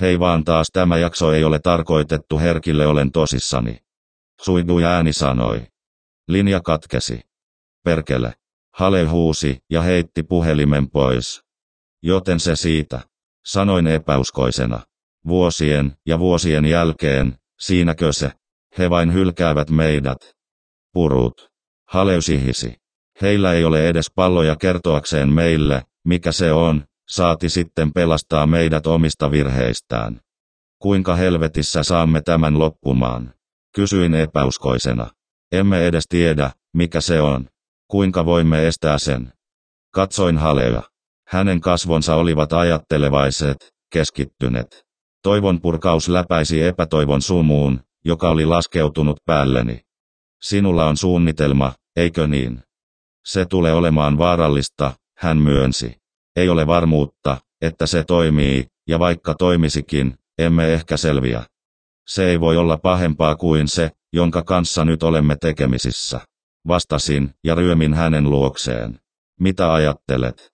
Hei vaan taas tämä jakso ei ole tarkoitettu herkille olen tosissani. Suidui ääni sanoi. Linja katkesi. Perkele. Hale huusi ja heitti puhelimen pois. Joten se siitä. Sanoin epäuskoisena. Vuosien ja vuosien jälkeen, siinäkö se? He vain hylkäävät meidät. Purut. Haleusihisi. Heillä ei ole edes palloja kertoakseen meille, mikä se on, saati sitten pelastaa meidät omista virheistään. Kuinka helvetissä saamme tämän loppumaan? Kysyin epäuskoisena. Emme edes tiedä, mikä se on. Kuinka voimme estää sen? Katsoin Halea. Hänen kasvonsa olivat ajattelevaiset, keskittyneet. Toivon purkaus läpäisi epätoivon sumuun, joka oli laskeutunut päälleni. Sinulla on suunnitelma, eikö niin? Se tulee olemaan vaarallista, hän myönsi. Ei ole varmuutta, että se toimii, ja vaikka toimisikin, emme ehkä selviä. Se ei voi olla pahempaa kuin se, jonka kanssa nyt olemme tekemisissä. Vastasin ja ryömin hänen luokseen. Mitä ajattelet?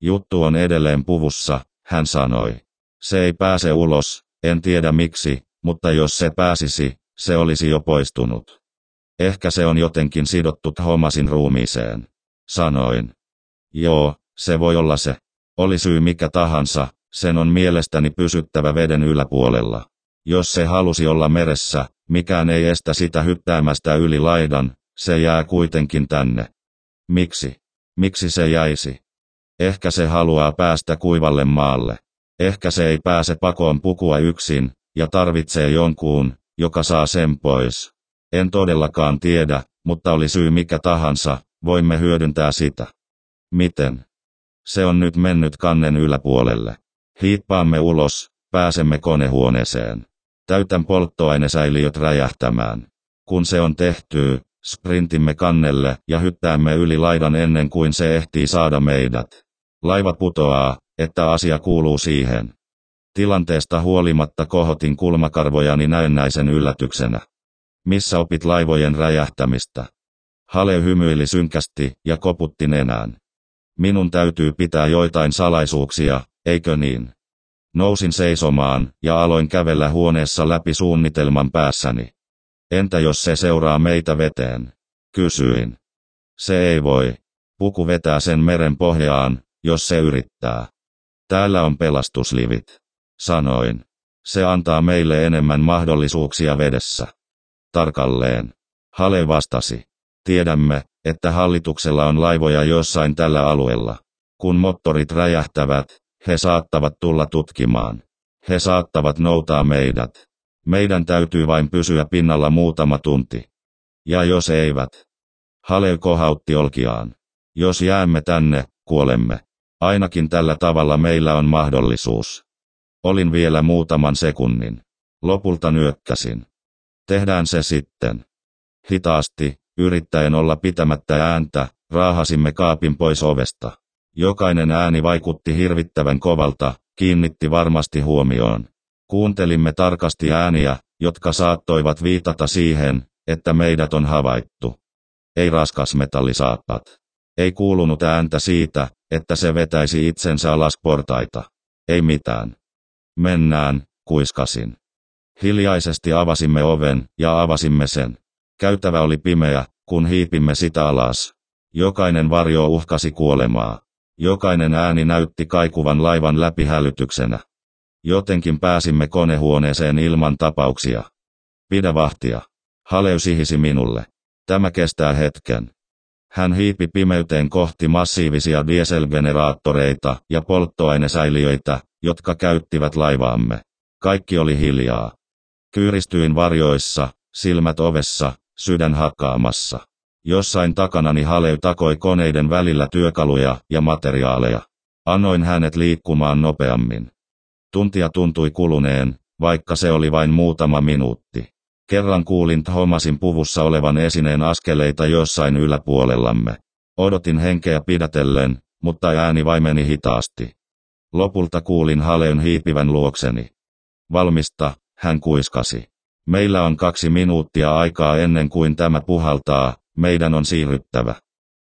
Juttu on edelleen puvussa, hän sanoi. Se ei pääse ulos, en tiedä miksi, mutta jos se pääsisi, se olisi jo poistunut. Ehkä se on jotenkin sidottu Thomasin ruumiiseen. Sanoin. Joo, se voi olla se. Oli syy mikä tahansa, sen on mielestäni pysyttävä veden yläpuolella. Jos se halusi olla meressä, mikään ei estä sitä hyppäämästä yli laidan, se jää kuitenkin tänne. Miksi? Miksi se jäisi? Ehkä se haluaa päästä kuivalle maalle. Ehkä se ei pääse pakoon pukua yksin, ja tarvitsee jonkun, joka saa sen pois. En todellakaan tiedä, mutta oli syy mikä tahansa, voimme hyödyntää sitä. Miten? Se on nyt mennyt kannen yläpuolelle. Hiippaamme ulos, pääsemme konehuoneeseen. Täytän polttoainesäiliöt räjähtämään. Kun se on tehty, sprintimme kannelle ja hyttäämme yli laidan ennen kuin se ehtii saada meidät. Laiva putoaa, että asia kuuluu siihen. Tilanteesta huolimatta kohotin kulmakarvojani näennäisen yllätyksenä. Missä opit laivojen räjähtämistä? Hale hymyili synkästi ja koputti nenään. Minun täytyy pitää joitain salaisuuksia, eikö niin? Nousin seisomaan ja aloin kävellä huoneessa läpi suunnitelman päässäni. Entä jos se seuraa meitä veteen? Kysyin. Se ei voi. Puku vetää sen meren pohjaan, jos se yrittää. Täällä on pelastuslivit. Sanoin. Se antaa meille enemmän mahdollisuuksia vedessä. Tarkalleen. Hale vastasi. Tiedämme, että hallituksella on laivoja jossain tällä alueella. Kun moottorit räjähtävät, he saattavat tulla tutkimaan. He saattavat noutaa meidät. Meidän täytyy vain pysyä pinnalla muutama tunti. Ja jos eivät? Hale kohautti olkiaan. Jos jäämme tänne, kuolemme. Ainakin tällä tavalla meillä on mahdollisuus. Olin vielä muutaman sekunnin. Lopulta nyökkäsin. Tehdään se sitten. Hitaasti, yrittäen olla pitämättä ääntä, raahasimme kaapin pois ovesta. Jokainen ääni vaikutti hirvittävän kovalta, kiinnitti varmasti huomioon. Kuuntelimme tarkasti ääniä, jotka saattoivat viitata siihen, että meidät on havaittu. Ei raskas metallisaappat. Ei kuulunut ääntä siitä, että se vetäisi itsensä alas portaita. Ei mitään. Mennään, kuiskasin. Hiljaisesti avasimme oven ja avasimme sen. Käytävä oli pimeä, kun hiipimme sitä alas. Jokainen varjo uhkasi kuolemaa. Jokainen ääni näytti kaikuvan laivan läpi hälytyksenä. Jotenkin pääsimme konehuoneeseen ilman tapauksia. Pidä vahtia. Haleus hihisi minulle. Tämä kestää hetken. Hän hiipi pimeyteen kohti massiivisia dieselgeneraattoreita ja polttoainesäiliöitä, jotka käyttivät laivaamme. Kaikki oli hiljaa. Kyyristyin varjoissa, silmät ovessa, sydän hakkaamassa. Jossain takanani Haleu takoi koneiden välillä työkaluja ja materiaaleja. Annoin hänet liikkumaan nopeammin. Tuntia tuntui kuluneen, vaikka se oli vain muutama minuutti. Kerran kuulin Thomasin puvussa olevan esineen askeleita jossain yläpuolellamme. Odotin henkeä pidätellen, mutta ääni vaimeni hitaasti. Lopulta kuulin Haleun hiipivän luokseni. Valmista, hän kuiskasi. Meillä on kaksi minuuttia aikaa ennen kuin tämä puhaltaa, meidän on siirryttävä.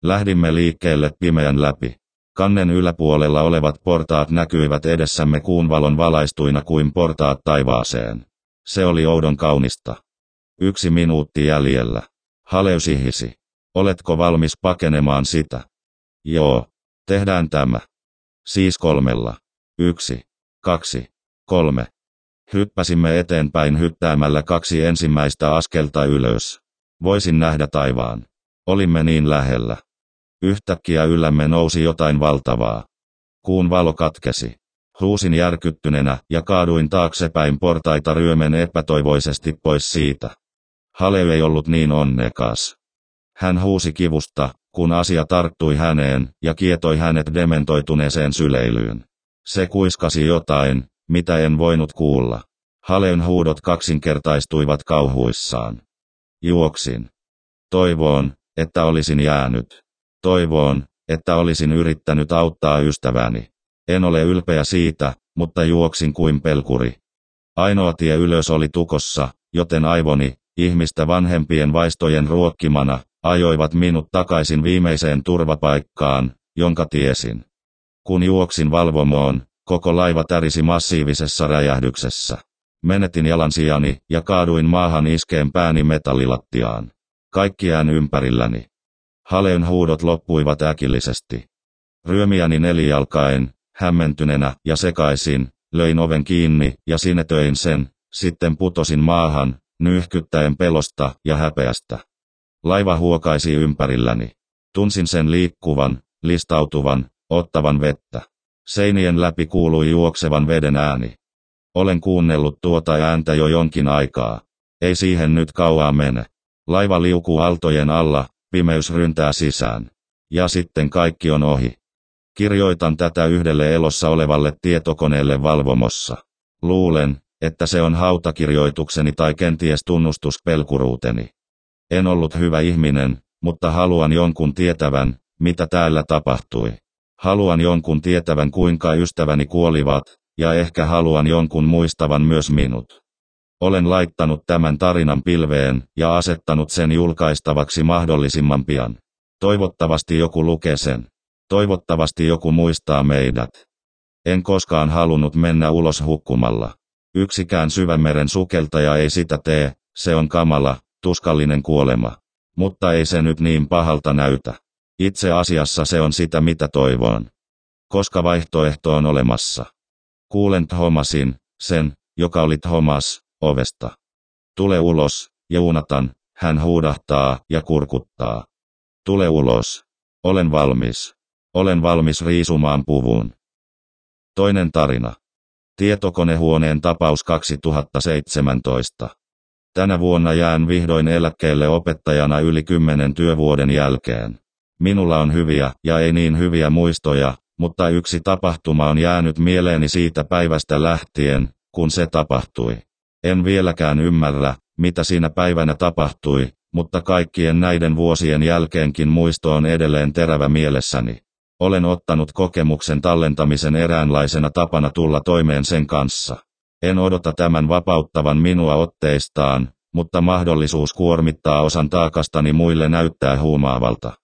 Lähdimme liikkeelle pimeän läpi. Kannen yläpuolella olevat portaat näkyivät edessämme kuun valon valaistuina kuin portaat taivaaseen. Se oli oudon kaunista. Yksi minuutti jäljellä. Haleusi hisi. Oletko valmis pakenemaan sitä? Joo. Tehdään tämä. Siis kolmella. Yksi, kaksi, kolme. Hyppäsimme eteenpäin hyppäämällä kaksi ensimmäistä askelta ylös. Voisin nähdä taivaan. Olimme niin lähellä. Yhtäkkiä yllämme nousi jotain valtavaa. Kuun valo katkesi. Huusin järkyttyneenä ja kaaduin taaksepäin portaita ryömen epätoivoisesti pois siitä. Hale ei ollut niin onnekas. Hän huusi kivusta, kun asia tarttui häneen ja kietoi hänet dementoituneeseen syleilyyn. Se kuiskasi jotain, mitä en voinut kuulla. Halen huudot kaksinkertaistuivat kauhuissaan. Juoksin. Toivoon, että olisin jäänyt. Toivoon, että olisin yrittänyt auttaa ystäväni. En ole ylpeä siitä, mutta juoksin kuin pelkuri. Ainoa tie ylös oli tukossa, joten aivoni, ihmistä vanhempien vaistojen ruokkimana, ajoivat minut takaisin viimeiseen turvapaikkaan, jonka tiesin. Kun juoksin valvomoon, koko laiva tärisi massiivisessa räjähdyksessä. Menetin jalansijani ja kaaduin maahan iskeen pääni metallilattiaan. Kaikkiään ympärilläni. Haleyn huudot loppuivat äkillisesti. Ryömiäni nelijalkaen, hämmentyneenä ja sekaisin, löin oven kiinni ja sinetöin sen, sitten putosin maahan, nyyhkyttäen pelosta ja häpeästä. Laiva huokaisi ympärilläni. Tunsin sen liikkuvan, listautuvan, ottavan vettä. Seinien läpi kuului juoksevan veden ääni. Olen kuunnellut tuota ääntä jo jonkin aikaa. Ei siihen nyt kauaa mene. Laiva liukuu altojen alla, pimeys ryntää sisään. Ja sitten kaikki on ohi. Kirjoitan tätä yhdelle elossa olevalle tietokoneelle valvomossa. Luulen, että se on hautakirjoitukseni tai kenties tunnustus pelkuruuteni. En ollut hyvä ihminen, mutta haluan jonkun tietävän, mitä täällä tapahtui. Haluan jonkun tietävän kuinka ystäväni kuolivat, ja ehkä haluan jonkun muistavan myös minut. Olen laittanut tämän tarinan pilveen ja asettanut sen julkaistavaksi mahdollisimman pian. Toivottavasti joku lukee sen. Toivottavasti joku muistaa meidät. En koskaan halunnut mennä ulos hukkumalla. Yksikään syvämeren sukeltaja ei sitä tee, se on kamala, tuskallinen kuolema. Mutta ei se nyt niin pahalta näytä. Itse asiassa se on sitä mitä toivon. Koska vaihtoehto on olemassa. Kuulen Thomasin, sen, joka oli Thomas, ovesta. Tule ulos, Joonatan, hän huudahtaa ja kurkuttaa. Tule ulos. Olen valmis. Olen valmis riisumaan puvun. Toinen tarina. Tietokonehuoneen tapaus 2017. Tänä vuonna jään vihdoin eläkkeelle opettajana yli kymmenen työvuoden jälkeen. Minulla on hyviä ja ei niin hyviä muistoja, mutta yksi tapahtuma on jäänyt mieleeni siitä päivästä lähtien, kun se tapahtui. En vieläkään ymmärrä, mitä siinä päivänä tapahtui, mutta kaikkien näiden vuosien jälkeenkin muisto on edelleen terävä mielessäni. Olen ottanut kokemuksen tallentamisen eräänlaisena tapana tulla toimeen sen kanssa. En odota tämän vapauttavan minua otteistaan, mutta mahdollisuus kuormittaa osan taakastani muille näyttää huumaavalta.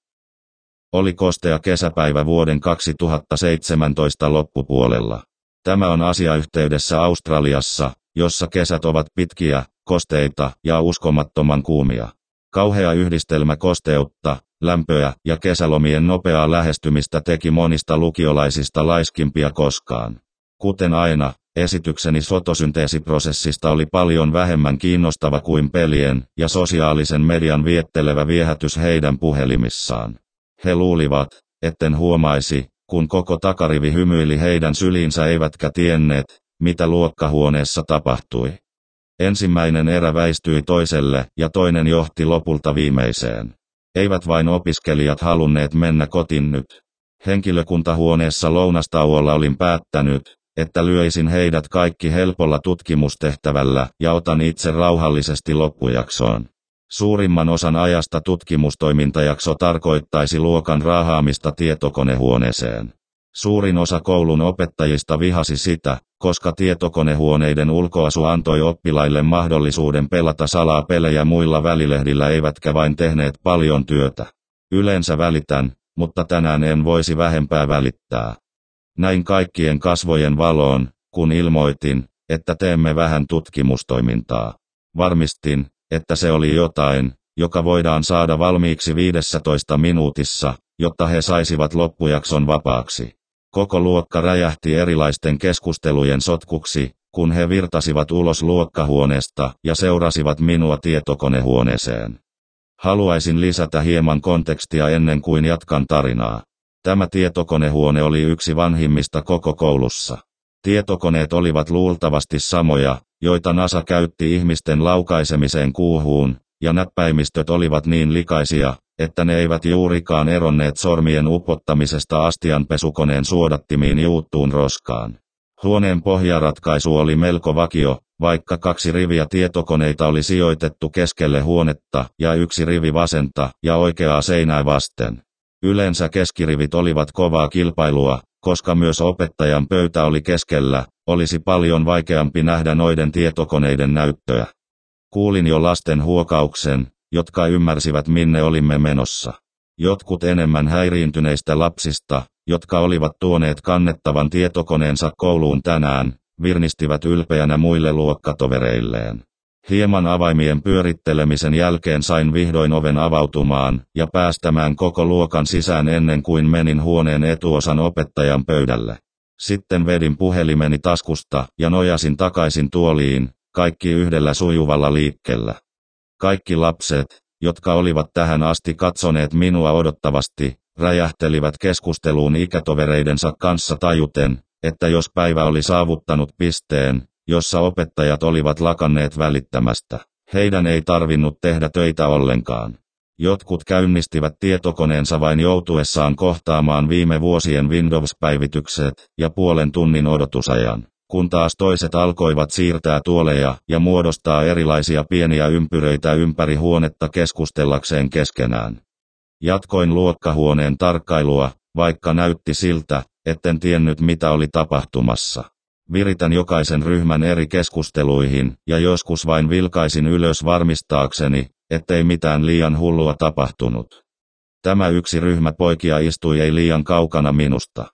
Oli kostea kesäpäivä vuoden 2017 loppupuolella. Tämä on asiayhteydessä Australiassa, jossa kesät ovat pitkiä, kosteita ja uskomattoman kuumia. Kauhea yhdistelmä kosteutta, lämpöä ja kesälomien nopeaa lähestymistä teki monista lukiolaisista laiskimpia koskaan. Kuten aina, esitykseni fotosynteesiprosessista oli paljon vähemmän kiinnostava kuin pelien ja sosiaalisen median viettelevä viehätys heidän puhelimissaan. He luulivat, etten huomaisi, kun koko takarivi hymyili heidän syliinsä eivätkä tienneet, mitä luokkahuoneessa tapahtui. Ensimmäinen erä väistyi toiselle ja toinen johti lopulta viimeiseen. Eivät vain opiskelijat halunneet mennä kotiin nyt. Henkilökuntahuoneessa lounastauolla olin päättänyt, että lyöisin heidät kaikki helpolla tutkimustehtävällä ja otan itse rauhallisesti loppujaksoon. Suurimman osan ajasta tutkimustoimintajakso tarkoittaisi luokan raahaamista tietokonehuoneeseen. Suurin osa koulun opettajista vihasi sitä, koska tietokonehuoneiden ulkoasu antoi oppilaille mahdollisuuden pelata salaa pelejä muilla välilehdillä eivätkä vain tehneet paljon työtä. Yleensä välitän, mutta tänään en voisi vähempää välittää. Näin kaikkien kasvojen valoon, kun ilmoitin, että teemme vähän tutkimustoimintaa. Varmistin, että se oli jotain, joka voidaan saada valmiiksi 15 minuutissa, jotta he saisivat loppujakson vapaaksi. Koko luokka räjähti erilaisten keskustelujen sotkuksi, kun he virtasivat ulos luokkahuoneesta ja seurasivat minua tietokonehuoneeseen. Haluaisin lisätä hieman kontekstia ennen kuin jatkan tarinaa. Tämä tietokonehuone oli yksi vanhimmista koko koulussa. Tietokoneet olivat luultavasti samoja, joita NASA käytti ihmisten laukaisemiseen kuuhuun, ja näppäimistöt olivat niin likaisia, että ne eivät juurikaan eronneet sormien upottamisesta astianpesukoneen suodattimiin juuttuun roskaan. Huoneen pohjaratkaisu oli melko vakio, vaikka kaksi riviä tietokoneita oli sijoitettu keskelle huonetta ja yksi rivi vasenta ja oikeaa seinää vasten. Yleensä keskirivit olivat kovaa kilpailua, koska myös opettajan pöytä oli keskellä, olisi paljon vaikeampi nähdä noiden tietokoneiden näyttöä. Kuulin jo lasten huokauksen, jotka ymmärsivät minne olimme menossa. Jotkut enemmän häiriintyneistä lapsista, jotka olivat tuoneet kannettavan tietokoneensa kouluun tänään, virnistivät ylpeänä muille luokkatovereilleen. Hieman avaimien pyörittelemisen jälkeen sain vihdoin oven avautumaan ja päästämään koko luokan sisään ennen kuin menin huoneen etuosan opettajan pöydälle. Sitten vedin puhelimeni taskusta ja nojasin takaisin tuoliin, kaikki yhdellä sujuvalla liikkeellä. Kaikki lapset, jotka olivat tähän asti katsoneet minua odottavasti, räjähtelivät keskusteluun ikätovereidensa kanssa tajuten, että jos päivä oli saavuttanut pisteen, jossa opettajat olivat lakanneet välittämästä, heidän ei tarvinnut tehdä töitä ollenkaan. Jotkut käynnistivät tietokoneensa vain joutuessaan kohtaamaan viime vuosien Windows-päivitykset ja puolen tunnin odotusajan, kun taas toiset alkoivat siirtää tuoleja ja muodostaa erilaisia pieniä ympyröitä ympäri huonetta keskustellakseen keskenään. Jatkoin luokkahuoneen tarkkailua, vaikka näytti siltä, etten tiennyt mitä oli tapahtumassa. Viritän jokaisen ryhmän eri keskusteluihin, ja joskus vain vilkaisin ylös varmistaakseni, ettei mitään liian hullua tapahtunut. Tämä yksi ryhmä poikia istui ei liian kaukana minusta.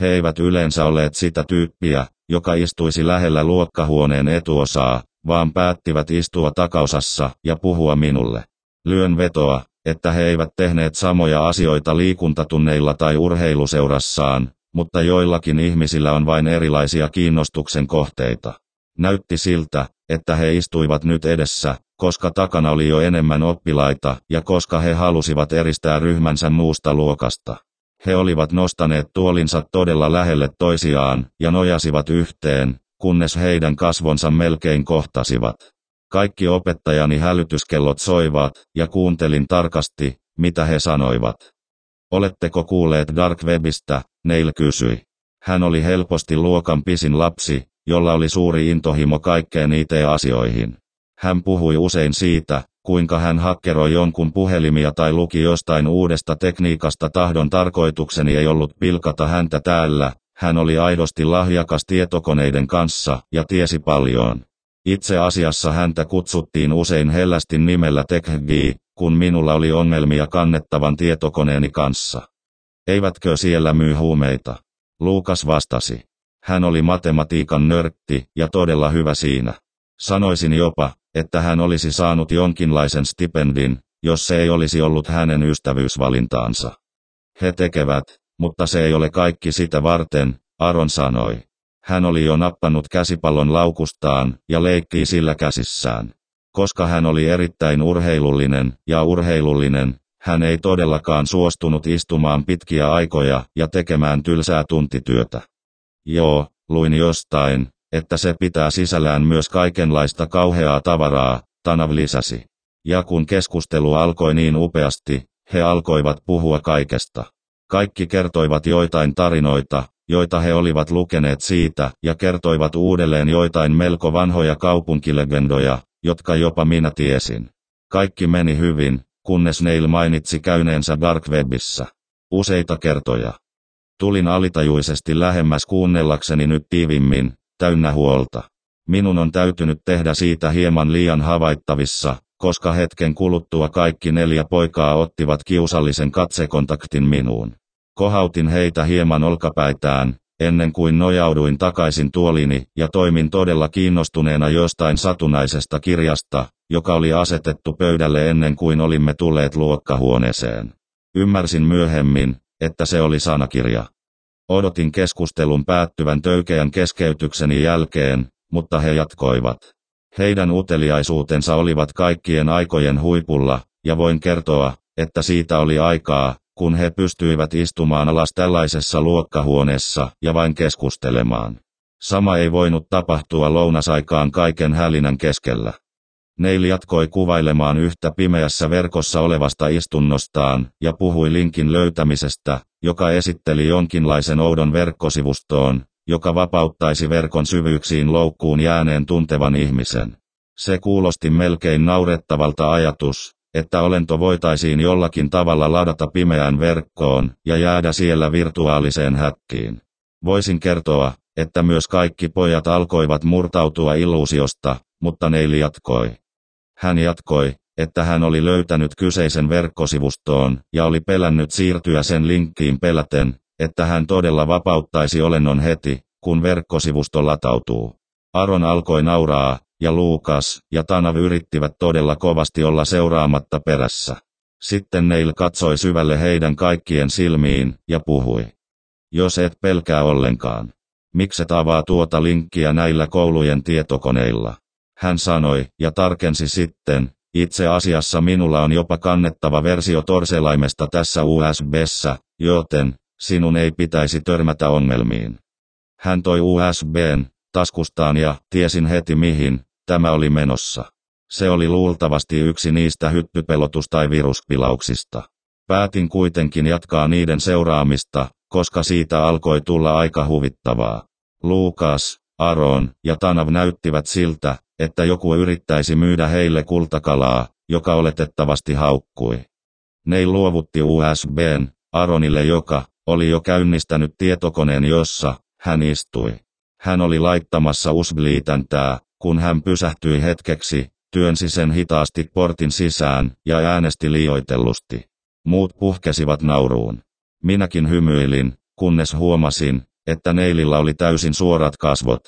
He eivät yleensä olleet sitä tyyppiä, joka istuisi lähellä luokkahuoneen etuosaa, vaan päättivät istua takaosassa ja puhua minulle. Lyön vetoa, että he eivät tehneet samoja asioita liikuntatunneilla tai urheiluseurassaan, mutta joillakin ihmisillä on vain erilaisia kiinnostuksen kohteita. Näytti siltä, että he istuivat nyt edessä, koska takana oli jo enemmän oppilaita ja koska he halusivat eristää ryhmänsä muusta luokasta. He olivat nostaneet tuolinsa todella lähelle toisiaan ja nojasivat yhteen, kunnes heidän kasvonsa melkein kohtasivat. Kaikki opettajani hälytyskellot soivat, ja kuuntelin tarkasti, mitä he sanoivat. Oletteko kuulleet Dark Webistä, Neil kysyi. Hän oli helposti luokan pisin lapsi, jolla oli suuri intohimo kaikkeen IT-asioihin. Hän puhui usein siitä, kuinka hän hakkeroi jonkun puhelimia tai luki jostain uudesta tekniikasta tahdon tarkoitukseni ei ollut pilkata häntä täällä, hän oli aidosti lahjakas tietokoneiden kanssa ja tiesi paljon. Itse asiassa häntä kutsuttiin usein hellästi nimellä TechGi, kun minulla oli ongelmia kannettavan tietokoneeni kanssa. Eivätkö siellä myy huumeita? Luukas vastasi. Hän oli matematiikan nörtti ja todella hyvä siinä. Sanoisin jopa, että hän olisi saanut jonkinlaisen stipendin, jos se ei olisi ollut hänen ystävyysvalintaansa. He tekevät, mutta se ei ole kaikki sitä varten, Aron sanoi. Hän oli jo nappannut käsipallon laukustaan ja leikkii sillä käsissään. Koska hän oli erittäin urheilullinen ja urheilullinen, hän ei todellakaan suostunut istumaan pitkiä aikoja ja tekemään tylsää tuntityötä. Joo, luin jostain, että se pitää sisällään myös kaikenlaista kauheaa tavaraa, Tanav lisäsi. Ja kun keskustelu alkoi niin upeasti, he alkoivat puhua kaikesta. Kaikki kertoivat joitain tarinoita, joita he olivat lukeneet siitä, ja kertoivat uudelleen joitain melko vanhoja kaupunkilegendoja, jotka jopa minä tiesin. Kaikki meni hyvin, kunnes Neil mainitsi käyneensä Dark Webissä. Useita kertoja. Tulin alitajuisesti lähemmäs kuunnellakseni nyt tiivimmin, täynnä huolta. Minun on täytynyt tehdä siitä hieman liian havaittavissa, koska hetken kuluttua kaikki neljä poikaa ottivat kiusallisen katsekontaktin minuun. Kohautin heitä hieman olkapäitään, ennen kuin nojauduin takaisin tuolini ja toimin todella kiinnostuneena jostain satunnaisesta kirjasta, joka oli asetettu pöydälle ennen kuin olimme tulleet luokkahuoneeseen. Ymmärsin myöhemmin, että se oli sanakirja. Odotin keskustelun päättyvän töykeän keskeytykseni jälkeen, mutta he jatkoivat. Heidän uteliaisuutensa olivat kaikkien aikojen huipulla, ja voin kertoa, että siitä oli aikaa, kun he pystyivät istumaan alas tällaisessa luokkahuoneessa ja vain keskustelemaan. Sama ei voinut tapahtua lounasaikaan kaiken hälinän keskellä. Neil jatkoi kuvailemaan yhtä pimeässä verkossa olevasta istunnostaan ja puhui linkin löytämisestä, joka esitteli jonkinlaisen oudon verkkosivustoon, joka vapauttaisi verkon syvyyksiin loukkuun jääneen tuntevan ihmisen. Se kuulosti melkein naurettavalta ajatus, että olento voitaisiin jollakin tavalla ladata pimeään verkkoon ja jäädä siellä virtuaaliseen häkkiin. Voisin kertoa, että myös kaikki pojat alkoivat murtautua illuusiosta, mutta Neili jatkoi. Hän jatkoi, että hän oli löytänyt kyseisen verkkosivustoon ja oli pelännyt siirtyä sen linkkiin peläten, että hän todella vapauttaisi olennon heti, kun verkkosivusto latautuu. Aron alkoi nauraa, ja Luukas ja Tanav yrittivät todella kovasti olla seuraamatta perässä. Sitten Neil katsoi syvälle heidän kaikkien silmiin ja puhui. Jos et pelkää ollenkaan. Mikset avaa tuota linkkiä näillä koulujen tietokoneilla? Hän sanoi ja tarkensi sitten, itse asiassa minulla on jopa kannettava versio torselaimesta tässä USBssä, joten sinun ei pitäisi törmätä ongelmiin. Hän toi USBn taskustaan ja tiesin heti mihin, Tämä oli menossa. Se oli luultavasti yksi niistä hyppypelotus- tai viruspilauksista. Päätin kuitenkin jatkaa niiden seuraamista, koska siitä alkoi tulla aika huvittavaa. Luukas, Aaron ja Tanav näyttivät siltä, että joku yrittäisi myydä heille kultakalaa, joka oletettavasti haukkui. Neil luovutti USBn Aaronille, joka oli jo käynnistänyt tietokoneen, jossa hän istui. Hän oli laittamassa USB-liitäntää, kun hän pysähtyi hetkeksi, työnsi sen hitaasti portin sisään ja äänesti liioitellusti. Muut puhkesivat nauruun. Minäkin hymyilin, kunnes huomasin, että Neilillä oli täysin suorat kasvot.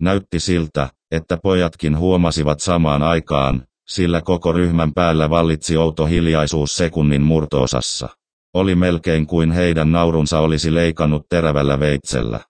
Näytti siltä, että pojatkin huomasivat samaan aikaan, sillä koko ryhmän päällä vallitsi outo hiljaisuus sekunnin murtoosassa. Oli melkein kuin heidän naurunsa olisi leikannut terävällä veitsellä.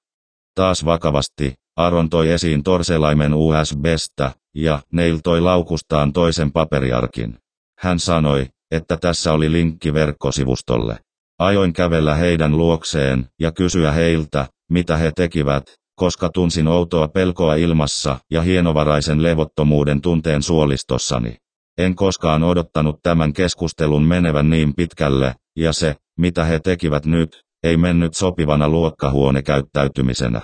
Taas vakavasti, Aaron toi esiin torselaimen USBstä, ja Neil toi laukustaan toisen paperiarkin. Hän sanoi, että tässä oli linkki verkkosivustolle. Ajoin kävellä heidän luokseen ja kysyä heiltä, mitä he tekivät, koska tunsin outoa pelkoa ilmassa ja hienovaraisen levottomuuden tunteen suolistossani. En koskaan odottanut tämän keskustelun menevän niin pitkälle, ja se, mitä he tekivät nyt, ei mennyt sopivana luokkahuonekäyttäytymisenä.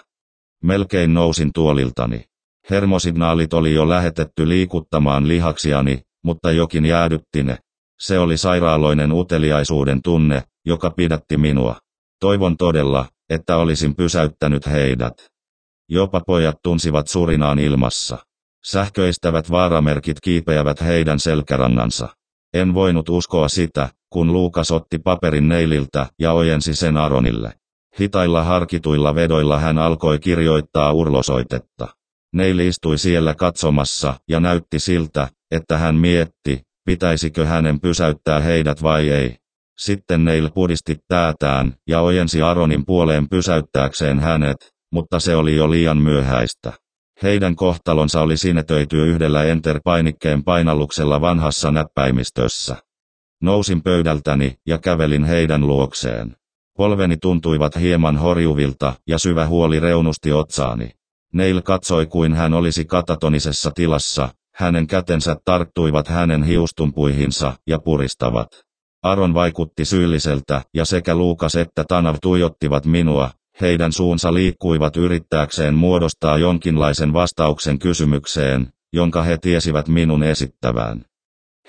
Melkein nousin tuoliltani. Hermosignaalit oli jo lähetetty liikuttamaan lihaksiani, mutta jokin jäädytti ne. Se oli sairaaloinen uteliaisuuden tunne, joka pidätti minua. Toivon todella, että olisin pysäyttänyt heidät. Jopa pojat tunsivat surinaan ilmassa. Sähköistävät vaaramerkit kiipeävät heidän selkärannansa. En voinut uskoa sitä, kun Luukas otti paperin neililtä ja ojensi sen Aronille. Hitailla harkituilla vedoilla hän alkoi kirjoittaa urlosoitetta. Neil istui siellä katsomassa ja näytti siltä, että hän mietti, pitäisikö hänen pysäyttää heidät vai ei. Sitten Neil pudisti täätään ja ojensi Aronin puoleen pysäyttääkseen hänet, mutta se oli jo liian myöhäistä. Heidän kohtalonsa oli sinetöity yhdellä Enter-painikkeen painalluksella vanhassa näppäimistössä. Nousin pöydältäni ja kävelin heidän luokseen. Polveni tuntuivat hieman horjuvilta ja syvä huoli reunusti otsaani. Neil katsoi kuin hän olisi katatonisessa tilassa, hänen kätensä tarttuivat hänen hiustumpuihinsa ja puristavat. Aron vaikutti syylliseltä ja sekä Luukas että Tanav tuijottivat minua, heidän suunsa liikkuivat yrittääkseen muodostaa jonkinlaisen vastauksen kysymykseen, jonka he tiesivät minun esittävään.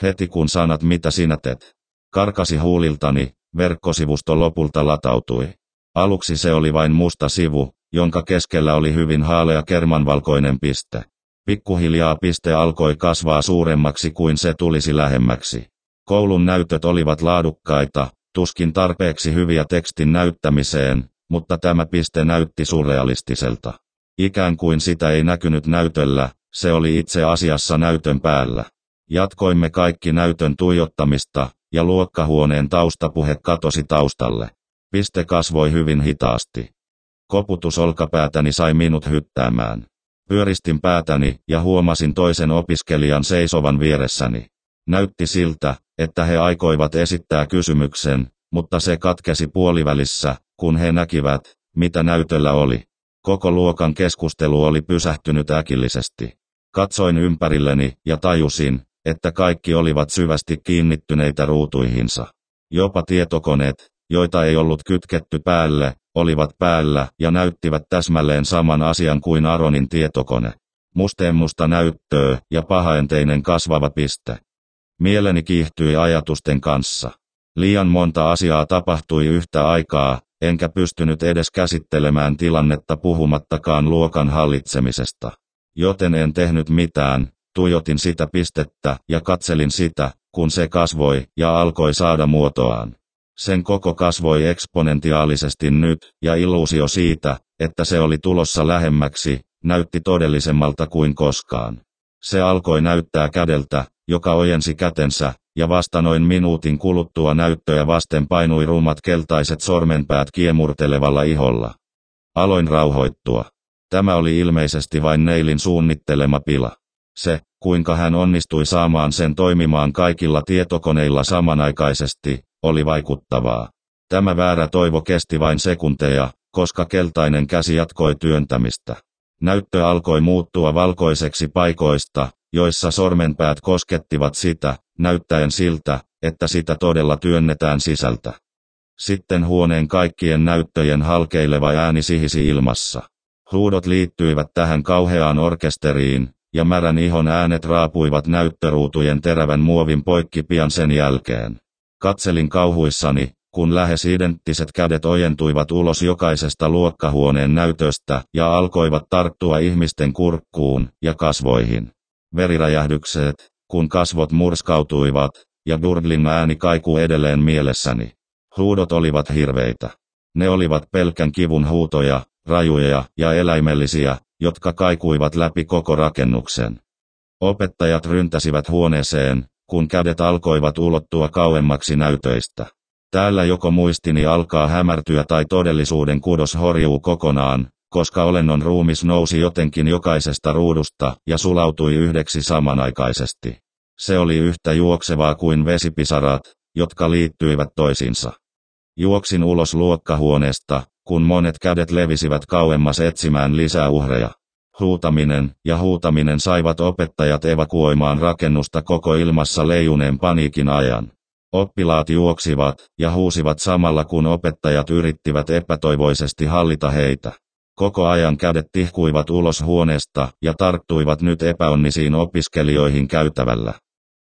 Heti kun sanat mitä sinä teet, karkasi huuliltani, verkkosivusto lopulta latautui. Aluksi se oli vain musta sivu, jonka keskellä oli hyvin haalea kermanvalkoinen piste. Pikkuhiljaa piste alkoi kasvaa suuremmaksi kuin se tulisi lähemmäksi. Koulun näytöt olivat laadukkaita, tuskin tarpeeksi hyviä tekstin näyttämiseen, mutta tämä piste näytti surrealistiselta. Ikään kuin sitä ei näkynyt näytöllä, se oli itse asiassa näytön päällä. Jatkoimme kaikki näytön tuijottamista, ja luokkahuoneen taustapuhe katosi taustalle. Piste kasvoi hyvin hitaasti. Koputus olkapäätäni sai minut hyttäämään. Pyöristin päätäni ja huomasin toisen opiskelijan seisovan vieressäni. Näytti siltä, että he aikoivat esittää kysymyksen, mutta se katkesi puolivälissä, kun he näkivät, mitä näytöllä oli. Koko luokan keskustelu oli pysähtynyt äkillisesti. Katsoin ympärilleni ja tajusin, että kaikki olivat syvästi kiinnittyneitä ruutuihinsa. Jopa tietokoneet, joita ei ollut kytketty päälle, olivat päällä ja näyttivät täsmälleen saman asian kuin Aronin tietokone. Mustemmusta näyttöä ja pahaenteinen kasvava piste. Mieleni kiihtyi ajatusten kanssa. Liian monta asiaa tapahtui yhtä aikaa, enkä pystynyt edes käsittelemään tilannetta puhumattakaan luokan hallitsemisesta. Joten en tehnyt mitään, tuijotin sitä pistettä ja katselin sitä, kun se kasvoi ja alkoi saada muotoaan. Sen koko kasvoi eksponentiaalisesti nyt, ja illuusio siitä, että se oli tulossa lähemmäksi, näytti todellisemmalta kuin koskaan. Se alkoi näyttää kädeltä, joka ojensi kätensä, ja vasta noin minuutin kuluttua näyttöä vasten painui rumat keltaiset sormenpäät kiemurtelevalla iholla. Aloin rauhoittua. Tämä oli ilmeisesti vain Neilin suunnittelema pila. Se, kuinka hän onnistui saamaan sen toimimaan kaikilla tietokoneilla samanaikaisesti, oli vaikuttavaa. Tämä väärä toivo kesti vain sekunteja, koska keltainen käsi jatkoi työntämistä. Näyttö alkoi muuttua valkoiseksi paikoista, joissa sormenpäät koskettivat sitä, näyttäen siltä, että sitä todella työnnetään sisältä. Sitten huoneen kaikkien näyttöjen halkeileva ääni sihisi ilmassa. Huudot liittyivät tähän kauheaan orkesteriin, ja märän ihon äänet raapuivat näyttöruutujen terävän muovin poikki pian sen jälkeen. Katselin kauhuissani, kun lähes identtiset kädet ojentuivat ulos jokaisesta luokkahuoneen näytöstä ja alkoivat tarttua ihmisten kurkkuun ja kasvoihin. Veriräjähdykset, kun kasvot murskautuivat, ja Gurdlin ääni kaikuu edelleen mielessäni. Huudot olivat hirveitä. Ne olivat pelkän kivun huutoja, rajuja ja eläimellisiä, jotka kaikuivat läpi koko rakennuksen. Opettajat ryntäsivät huoneeseen, kun kädet alkoivat ulottua kauemmaksi näytöistä. Täällä joko muistini alkaa hämärtyä tai todellisuuden kudos horjuu kokonaan, koska olennon ruumis nousi jotenkin jokaisesta ruudusta ja sulautui yhdeksi samanaikaisesti. Se oli yhtä juoksevaa kuin vesipisarat, jotka liittyivät toisiinsa. Juoksin ulos luokkahuoneesta, kun monet kädet levisivät kauemmas etsimään lisää uhreja. Huutaminen ja huutaminen saivat opettajat evakuoimaan rakennusta koko ilmassa leijuneen paniikin ajan. Oppilaat juoksivat ja huusivat samalla kun opettajat yrittivät epätoivoisesti hallita heitä. Koko ajan kädet tihkuivat ulos huoneesta ja tarttuivat nyt epäonnisiin opiskelijoihin käytävällä.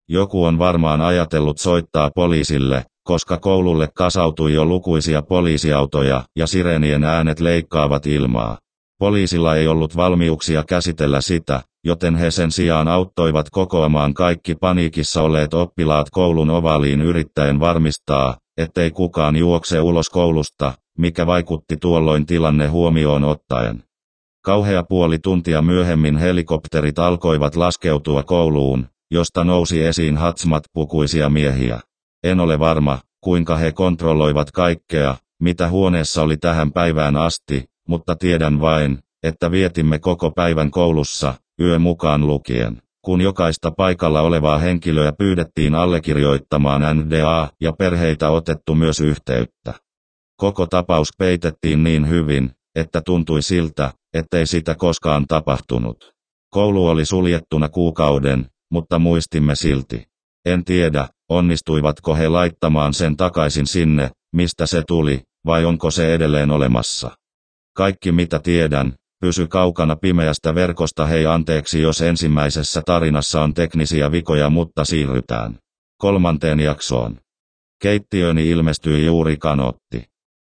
Joku on varmaan ajatellut soittaa poliisille, koska koululle kasautui jo lukuisia poliisiautoja ja sireenien äänet leikkaavat ilmaa. Poliisilla ei ollut valmiuksia käsitellä sitä, joten he sen sijaan auttoivat kokoamaan kaikki paniikissa olleet oppilaat koulun ovaaliin yrittäen varmistaa, ettei kukaan juokse ulos koulusta, mikä vaikutti tuolloin tilanne huomioon ottaen. Kauhea puoli tuntia myöhemmin helikopterit alkoivat laskeutua kouluun, josta nousi esiin hatsmat-pukuisia miehiä. En ole varma, kuinka he kontrolloivat kaikkea, mitä huoneessa oli tähän päivään asti, mutta tiedän vain, että vietimme koko päivän koulussa, yö mukaan lukien. Kun jokaista paikalla olevaa henkilöä pyydettiin allekirjoittamaan NDA ja perheitä otettu myös yhteyttä. Koko tapaus peitettiin niin hyvin, että tuntui siltä, ettei sitä koskaan tapahtunut. Koulu oli suljettuna kuukauden, mutta muistimme silti. En tiedä, onnistuivatko he laittamaan sen takaisin sinne, mistä se tuli, vai onko se edelleen olemassa. Kaikki mitä tiedän, pysy kaukana pimeästä verkosta hei anteeksi jos ensimmäisessä tarinassa on teknisiä vikoja mutta siirrytään. Kolmanteen jaksoon. Keittiöni ilmestyi juuri kanotti.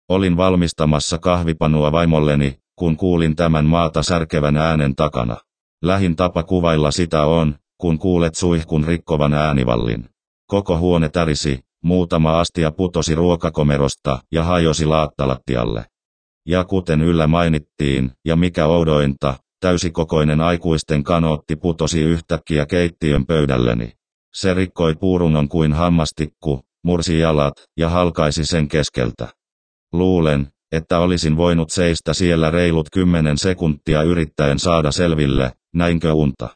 Olin valmistamassa kahvipanua vaimolleni, kun kuulin tämän maata särkevän äänen takana. Lähin tapa kuvailla sitä on, kun kuulet suihkun rikkovan äänivallin. Koko huone tärisi, muutama astia putosi ruokakomerosta ja hajosi laattalattialle. Ja kuten yllä mainittiin, ja mikä oudointa, täysikokoinen aikuisten kanootti putosi yhtäkkiä keittiön pöydälleni. Se rikkoi puurungon kuin hammastikku, mursi jalat ja halkaisi sen keskeltä. Luulen, että olisin voinut seistä siellä reilut kymmenen sekuntia yrittäen saada selville, näinkö unta.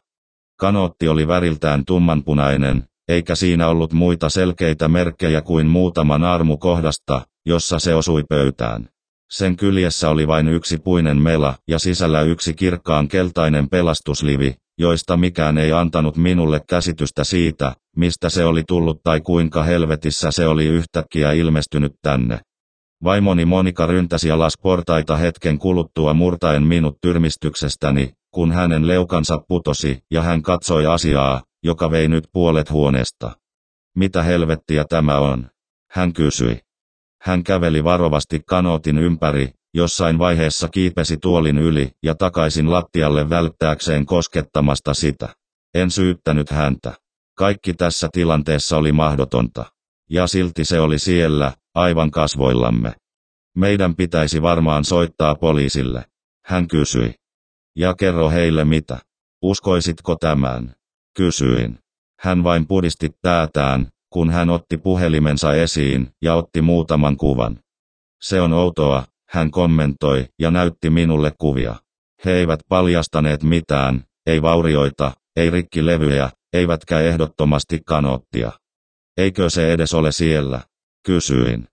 Kanootti oli väriltään tummanpunainen, eikä siinä ollut muita selkeitä merkkejä kuin muutama naarmu kohdasta, jossa se osui pöytään. Sen kyljessä oli vain yksi puinen mela ja sisällä yksi kirkkaan keltainen pelastuslivi, joista mikään ei antanut minulle käsitystä siitä, mistä se oli tullut tai kuinka helvetissä se oli yhtäkkiä ilmestynyt tänne. Vaimoni Monika ryntäsi alas portaita hetken kuluttua murtaen minut tyrmistyksestäni, kun hänen leukansa putosi ja hän katsoi asiaa, joka vei nyt puolet huoneesta. Mitä helvettiä tämä on? Hän kysyi. Hän käveli varovasti kanootin ympäri, jossain vaiheessa kiipesi tuolin yli ja takaisin lattialle välttääkseen koskettamasta sitä. En syyttänyt häntä. Kaikki tässä tilanteessa oli mahdotonta. Ja silti se oli siellä, aivan kasvoillamme. Meidän pitäisi varmaan soittaa poliisille. Hän kysyi. Ja kerro heille mitä. Uskoisitko tämän? Kysyin. Hän vain pudisti päätään, kun hän otti puhelimensa esiin ja otti muutaman kuvan. Se on outoa, hän kommentoi ja näytti minulle kuvia. He eivät paljastaneet mitään, ei vaurioita, ei rikkilevyjä, eivätkä ehdottomasti kanottia. Eikö se edes ole siellä? Kysyin.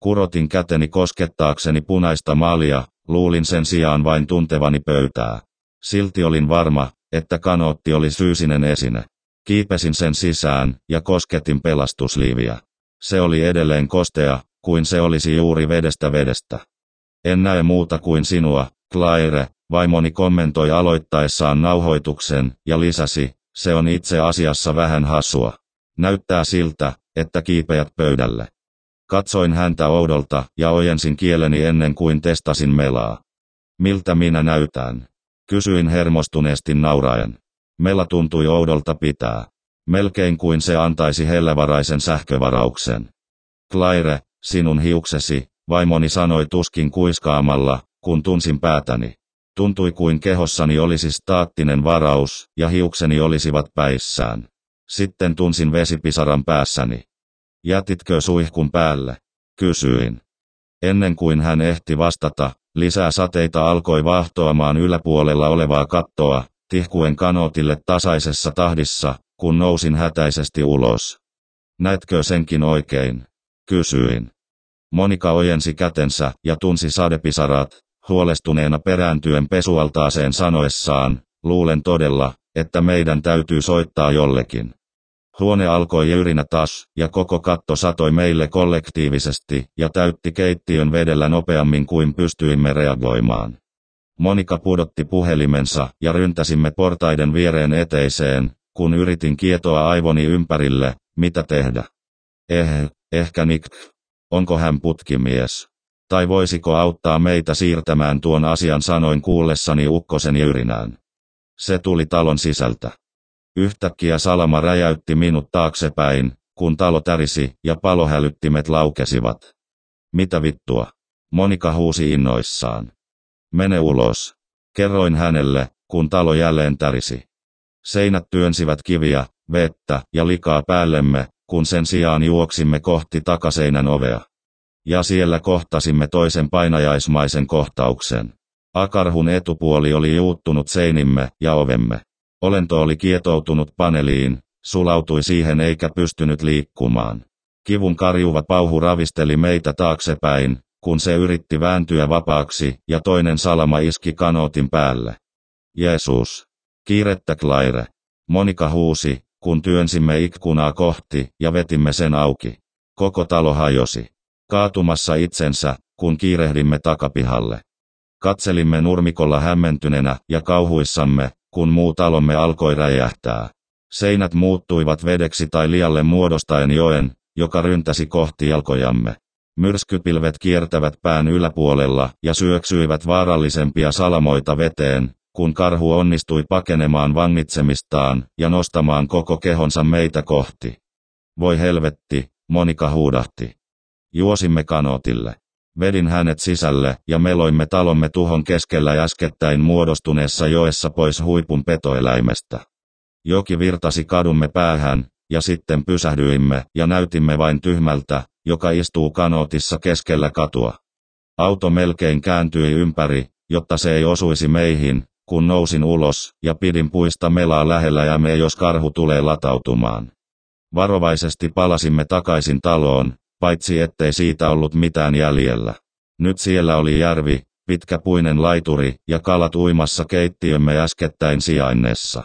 Kurotin käteni koskettaakseni punaista maalia, luulin sen sijaan vain tuntevani pöytää. Silti olin varma, että kanootti oli fyysinen esine. Kiipesin sen sisään ja kosketin pelastusliiviä. Se oli edelleen kostea, kuin se olisi juuri vedestä vedestä. En näe muuta kuin sinua, Claire, vaimoni kommentoi aloittaessaan nauhoituksen ja lisäsi, se on itse asiassa vähän hassua. Näyttää siltä, että kiipeät pöydälle. Katsoin häntä oudolta ja ojensin kieleni ennen kuin testasin melaa. Miltä minä näytän? Kysyin hermostuneesti nauraen. Mela tuntui oudolta pitää. Melkein kuin se antaisi hellävaraisen sähkövarauksen. Claire, sinun hiuksesi, vaimoni sanoi tuskin kuiskaamalla, kun tunsin päätäni. Tuntui kuin kehossani olisi staattinen varaus, ja hiukseni olisivat päissään. Sitten tunsin vesipisaran päässäni. Jätitkö suihkun päälle? Kysyin. Ennen kuin hän ehti vastata, lisää sateita alkoi vahtoamaan yläpuolella olevaa kattoa, tihkuen kanootille tasaisessa tahdissa, kun nousin hätäisesti ulos. Näetkö senkin oikein? Kysyin. Monika ojensi kätensä ja tunsi sadepisarat, huolestuneena perääntyen pesualtaaseen sanoessaan, luulen todella, että meidän täytyy soittaa jollekin. Huone alkoi jyrinä taas, ja koko katto satoi meille kollektiivisesti, ja täytti keittiön vedellä nopeammin kuin pystyimme reagoimaan. Monika pudotti puhelimensa, ja ryntäsimme portaiden viereen eteiseen, kun yritin kietoa aivoni ympärille, mitä tehdä. Eh, ehkä Nick. Onko hän putkimies? Tai voisiko auttaa meitä siirtämään tuon asian sanoin kuullessani ukkosen jyrinään. Se tuli talon sisältä. Yhtäkkiä salama räjäytti minut taaksepäin, kun talo tärisi ja palohälyttimet laukesivat. Mitä vittua? Monika huusi innoissaan. Mene ulos. Kerroin hänelle, kun talo jälleen tärisi. Seinät työnsivät kiviä, vettä ja likaa päällemme, kun sen sijaan juoksimme kohti takaseinän ovea. Ja siellä kohtasimme toisen painajaismaisen kohtauksen. Akarhun etupuoli oli juuttunut seinimme ja ovemme. Olento oli kietoutunut paneliin, sulautui siihen eikä pystynyt liikkumaan. Kivun karjuva pauhu ravisteli meitä taaksepäin, kun se yritti vääntyä vapaaksi, ja toinen salama iski kanootin päälle. Jeesus! Kiirettä Claire! Monika huusi, kun työnsimme ikkunaa kohti, ja vetimme sen auki. Koko talo hajosi. Kaatumassa itsensä, kun kiirehdimme takapihalle. Katselimme nurmikolla hämmentyneenä ja kauhuissamme, kun muu talomme alkoi räjähtää. Seinät muuttuivat vedeksi tai lialle muodostaen joen, joka ryntäsi kohti jalkojamme. Myrskypilvet kiertävät pään yläpuolella ja syöksyivät vaarallisempia salamoita veteen, kun karhu onnistui pakenemaan vangitsemistaan ja nostamaan koko kehonsa meitä kohti. Voi helvetti, Monika huudahti. Juosimme kanotille. Vedin hänet sisälle ja meloimme talomme tuhon keskellä äskettäin muodostuneessa joessa pois huipun petoeläimestä. Joki virtasi kadumme päähän, ja sitten pysähdyimme ja näytimme vain tyhmältä, joka istuu kanootissa keskellä katua. Auto melkein kääntyi ympäri, jotta se ei osuisi meihin, kun nousin ulos ja pidin puista melaa lähellä ja me jos karhu tulee latautumaan. Varovaisesti palasimme takaisin taloon, paitsi ettei siitä ollut mitään jäljellä. Nyt siellä oli järvi, pitkäpuinen laituri ja kalat uimassa keittiömme äskettäin sijainnessa.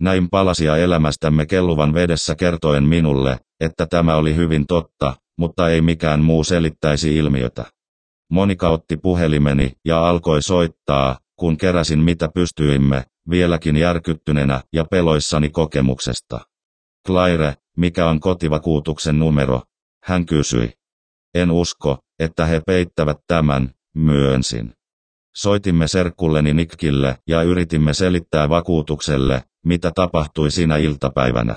Näin palasia elämästämme kelluvan vedessä kertoen minulle, että tämä oli hyvin totta, mutta ei mikään muu selittäisi ilmiötä. Monika otti puhelimeni ja alkoi soittaa, kun keräsin mitä pystyimme, vieläkin järkyttyneenä ja peloissani kokemuksesta. Claire, mikä on kotivakuutuksen numero? Hän kysyi. En usko, että he peittävät tämän, myönsin. Soitimme serkulleni Nikkille ja yritimme selittää vakuutukselle, mitä tapahtui sinä iltapäivänä.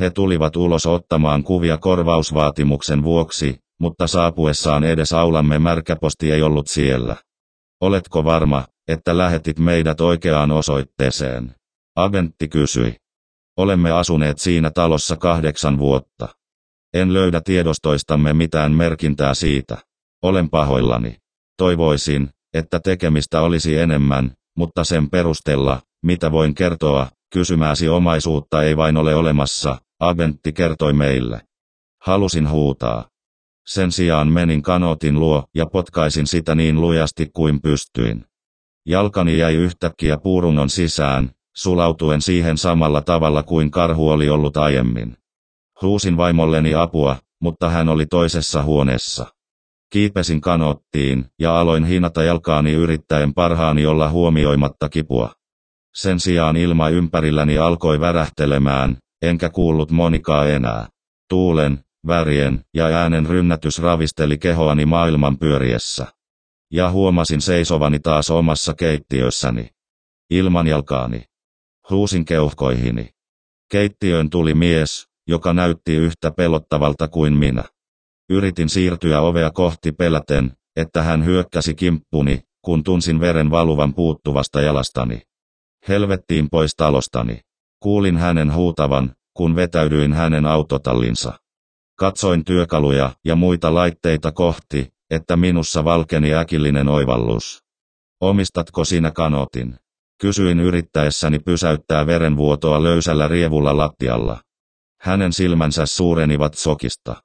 He tulivat ulos ottamaan kuvia korvausvaatimuksen vuoksi, mutta saapuessaan edes aulamme märkäposti ei ollut siellä. Oletko varma, että lähetit meidät oikeaan osoitteeseen? Agentti kysyi. Olemme asuneet siinä talossa kahdeksan vuotta. En löydä tiedostoistamme mitään merkintää siitä. Olen pahoillani. Toivoisin, että tekemistä olisi enemmän, mutta sen perusteella, mitä voin kertoa, kysymääsi omaisuutta ei vain ole olemassa, agentti kertoi meille. Halusin huutaa. Sen sijaan menin kanotin luo ja potkaisin sitä niin lujasti kuin pystyin. Jalkani jäi yhtäkkiä puurungon sisään, sulautuen siihen samalla tavalla kuin karhu oli ollut aiemmin. Huusin vaimolleni apua, mutta hän oli toisessa huoneessa. Kiipesin kanottiin ja aloin hinata jalkaani yrittäen parhaani olla huomioimatta kipua. Sen sijaan ilma ympärilläni alkoi värähtelemään, enkä kuullut Monikaa enää. Tuulen, värien ja äänen rynnätys ravisteli kehoani maailman pyöriessä. Ja huomasin seisovani taas omassa keittiössäni. Ilman jalkaani. Huusin keuhkoihini. Keittiöön tuli mies, joka näytti yhtä pelottavalta kuin minä. Yritin siirtyä ovea kohti peläten, että hän hyökkäsi kimppuni, kun tunsin veren valuvan puuttuvasta jalastani. Helvettiin pois talostani. Kuulin hänen huutavan, kun vetäydyin hänen autotallinsa. Katsoin työkaluja ja muita laitteita kohti, että minussa valkeni äkillinen oivallus. Omistatko sinä kanotin? Kysyin yrittäessäni pysäyttää verenvuotoa löysällä rievulla lattialla. Hänen silmänsä suurenivat sokista.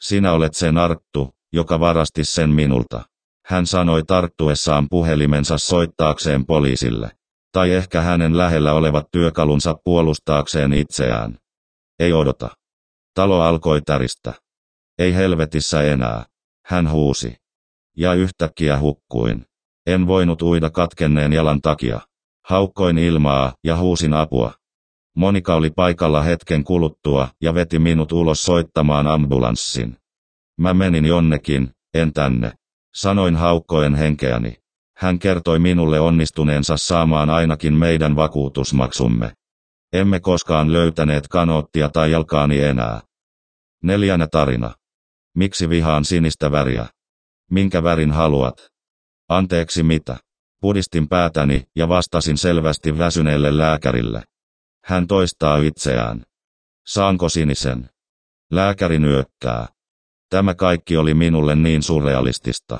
Sinä olet se narttu, joka varasti sen minulta. Hän sanoi tarttuessaan puhelimensa soittaakseen poliisille. Tai ehkä hänen lähellä olevat työkalunsa puolustaakseen itseään. Ei odota. Talo alkoi täristä. Ei helvetissä enää. Hän huusi. Ja yhtäkkiä hukkuin. En voinut uida katkenneen jalan takia. Haukkoin ilmaa ja huusin apua. Monika oli paikalla hetken kuluttua ja veti minut ulos soittamaan ambulanssin. Mä menin jonnekin, en tänne. Sanoin haukkoen henkeäni. Hän kertoi minulle onnistuneensa saamaan ainakin meidän vakuutusmaksumme. Emme koskaan löytäneet kanoottia tai jalkaani enää. Neljänä tarina. Miksi vihaan sinistä väriä? Minkä värin haluat? Anteeksi mitä? Pudistin päätäni ja vastasin selvästi väsyneelle lääkärille. Hän toistaa itseään. Saanko sinisen? Lääkäri nyökkää. Tämä kaikki oli minulle niin surrealistista.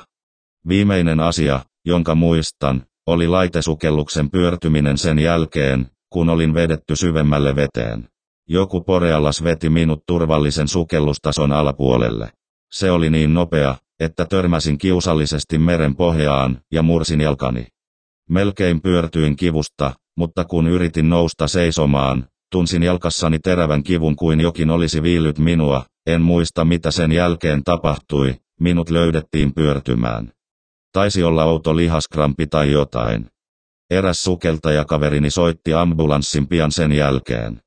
Viimeinen asia, jonka muistan, oli laitesukelluksen pyörtyminen sen jälkeen, kun olin vedetty syvemmälle veteen. Joku porealas veti minut turvallisen sukellustason alapuolelle. Se oli niin nopea, että törmäsin kiusallisesti meren pohjaan ja mursin jalkani. Melkein pyörtyin kivusta, mutta kun yritin nousta seisomaan, tunsin jalkassani terävän kivun kuin jokin olisi viillyt minua, en muista mitä sen jälkeen tapahtui, minut löydettiin pyörtymään. Taisi olla outo lihaskrampi tai jotain. Eräs sukeltajakaverini soitti ambulanssin pian sen jälkeen.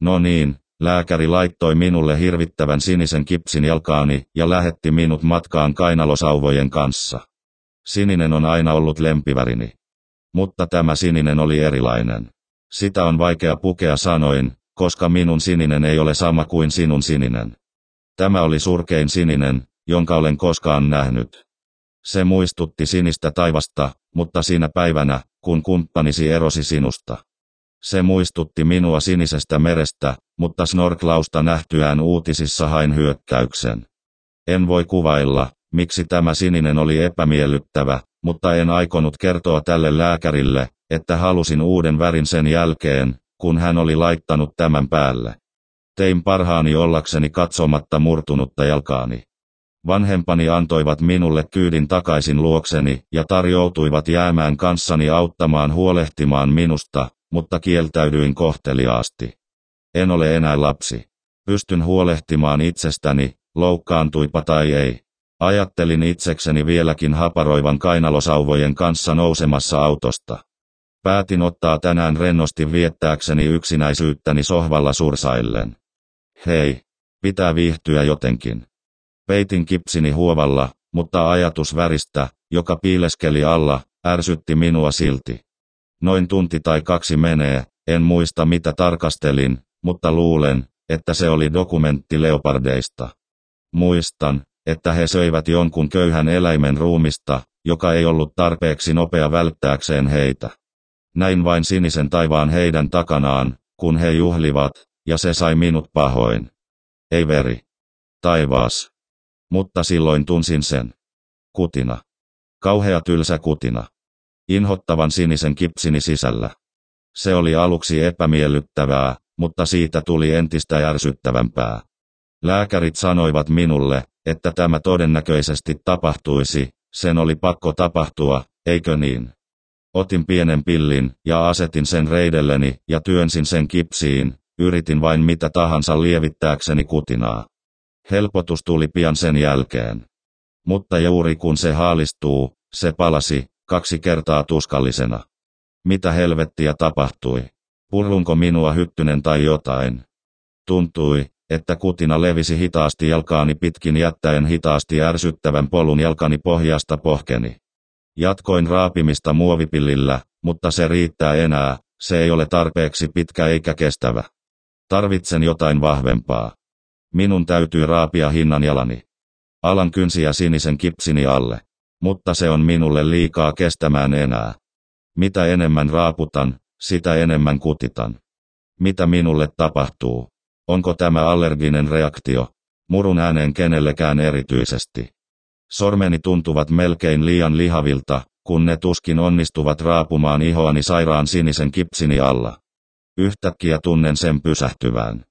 No niin, lääkäri laittoi minulle hirvittävän sinisen kipsin jalkaani ja lähetti minut matkaan kainalosauvojen kanssa. Sininen on aina ollut lempivärini. Mutta tämä sininen oli erilainen. Sitä on vaikea pukea sanoin, koska minun sininen ei ole sama kuin sinun sininen. Tämä oli surkein sininen, jonka olen koskaan nähnyt. Se muistutti sinistä taivasta, mutta siinä päivänä, kun kumppanisi erosi sinusta. Se muistutti minua sinisestä merestä, mutta snorklausta nähtyään uutisissa hain hyökkäyksen. En voi kuvailla, miksi tämä sininen oli epämiellyttävä, mutta en aikonut kertoa tälle lääkärille, että halusin uuden värin sen jälkeen, kun hän oli laittanut tämän päälle. Tein parhaani ollakseni katsomatta murtunutta jalkaani. Vanhempani antoivat minulle kyydin takaisin luokseni ja tarjoutuivat jäämään kanssani auttamaan huolehtimaan minusta, mutta kieltäydyin kohteliaasti. En ole enää lapsi. Pystyn huolehtimaan itsestäni, loukkaantuipa tai ei. Ajattelin itsekseni vieläkin haparoivan kainalosauvojen kanssa nousemassa autosta. Päätin ottaa tänään rennosti viettääkseni yksinäisyyttäni sohvalla sursaillen. Hei, pitää viihtyä jotenkin. Peitin kipsini huovalla, mutta ajatus väristä, joka piileskeli alla, ärsytti minua silti. Noin tunti tai kaksi menee, en muista mitä tarkastelin, mutta luulen, että se oli dokumentti leopardeista. Muistan, että he söivät jonkun köyhän eläimen ruumista, joka ei ollut tarpeeksi nopea välttääkseen heitä. Näin vain sinisen taivaan heidän takanaan, kun he juhlivat, ja se sai minut pahoin. Ei veri. Taivaas. Mutta silloin tunsin sen. Kutina. Kauhea tylsä kutina. Inhottavan sinisen kipsini sisällä. Se oli aluksi epämiellyttävää, mutta siitä tuli entistä ärsyttävämpää. Lääkärit sanoivat minulle, että tämä todennäköisesti tapahtuisi, sen oli pakko tapahtua, eikö niin? Otin pienen pillin ja asetin sen reidelleni ja työnsin sen kipsiin, yritin vain mitä tahansa lievittääkseni kutinaa. Helpotus tuli pian sen jälkeen. Mutta juuri kun se haalistuu, se palasi, kaksi kertaa tuskallisena. Mitä helvettiä tapahtui? Purrunko minua hyttynen tai jotain? Tuntui, että kutina levisi hitaasti jalkaani pitkin jättäen hitaasti ärsyttävän polun jalkani pohjasta pohkeni. Jatkoin raapimista muovipillillä, mutta se riittää enää, se ei ole tarpeeksi pitkä eikä kestävä. Tarvitsen jotain vahvempaa. Minun täytyy raapia hinnan jalani. Alan kynsiä sinisen kipsini alle. Mutta se on minulle liikaa kestämään enää. Mitä enemmän raaputan, sitä enemmän kutitan. Mitä minulle tapahtuu? Onko tämä allerginen reaktio? Murun ääneen kenellekään erityisesti. Sormeni tuntuvat melkein liian lihavilta, kun ne tuskin onnistuvat raapumaan ihoani sairaan sinisen kipsini alla. Yhtäkkiä tunnen sen pysähtyvään.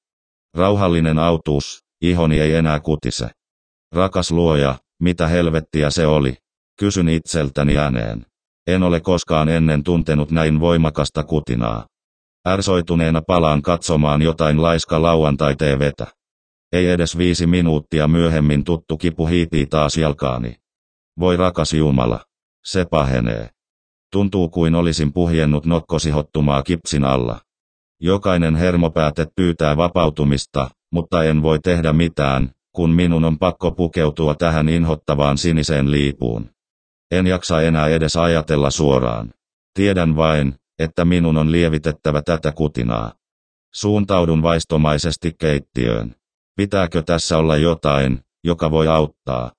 Rauhallinen autuus, ihoni ei enää kutise. Rakas luoja, mitä helvettiä se oli? Kysyn itseltäni ääneen. En ole koskaan ennen tuntenut näin voimakasta kutinaa. Ärsoituneena palaan katsomaan jotain laiska lauantai TVtä. Ei edes viisi minuuttia myöhemmin tuttu kipu hiipii taas jalkaani. Voi rakas Jumala. Se pahenee. Tuntuu kuin olisin puhjennut nokkosihottumaa kipsin alla. Jokainen hermopääte pyytää vapautumista, mutta en voi tehdä mitään, kun minun on pakko pukeutua tähän inhottavaan siniseen liipuun. En jaksa enää edes ajatella suoraan. Tiedän vain, että minun on lievitettävä tätä kutinaa. Suuntaudun vaistomaisesti keittiöön. Pitääkö tässä olla jotain, joka voi auttaa?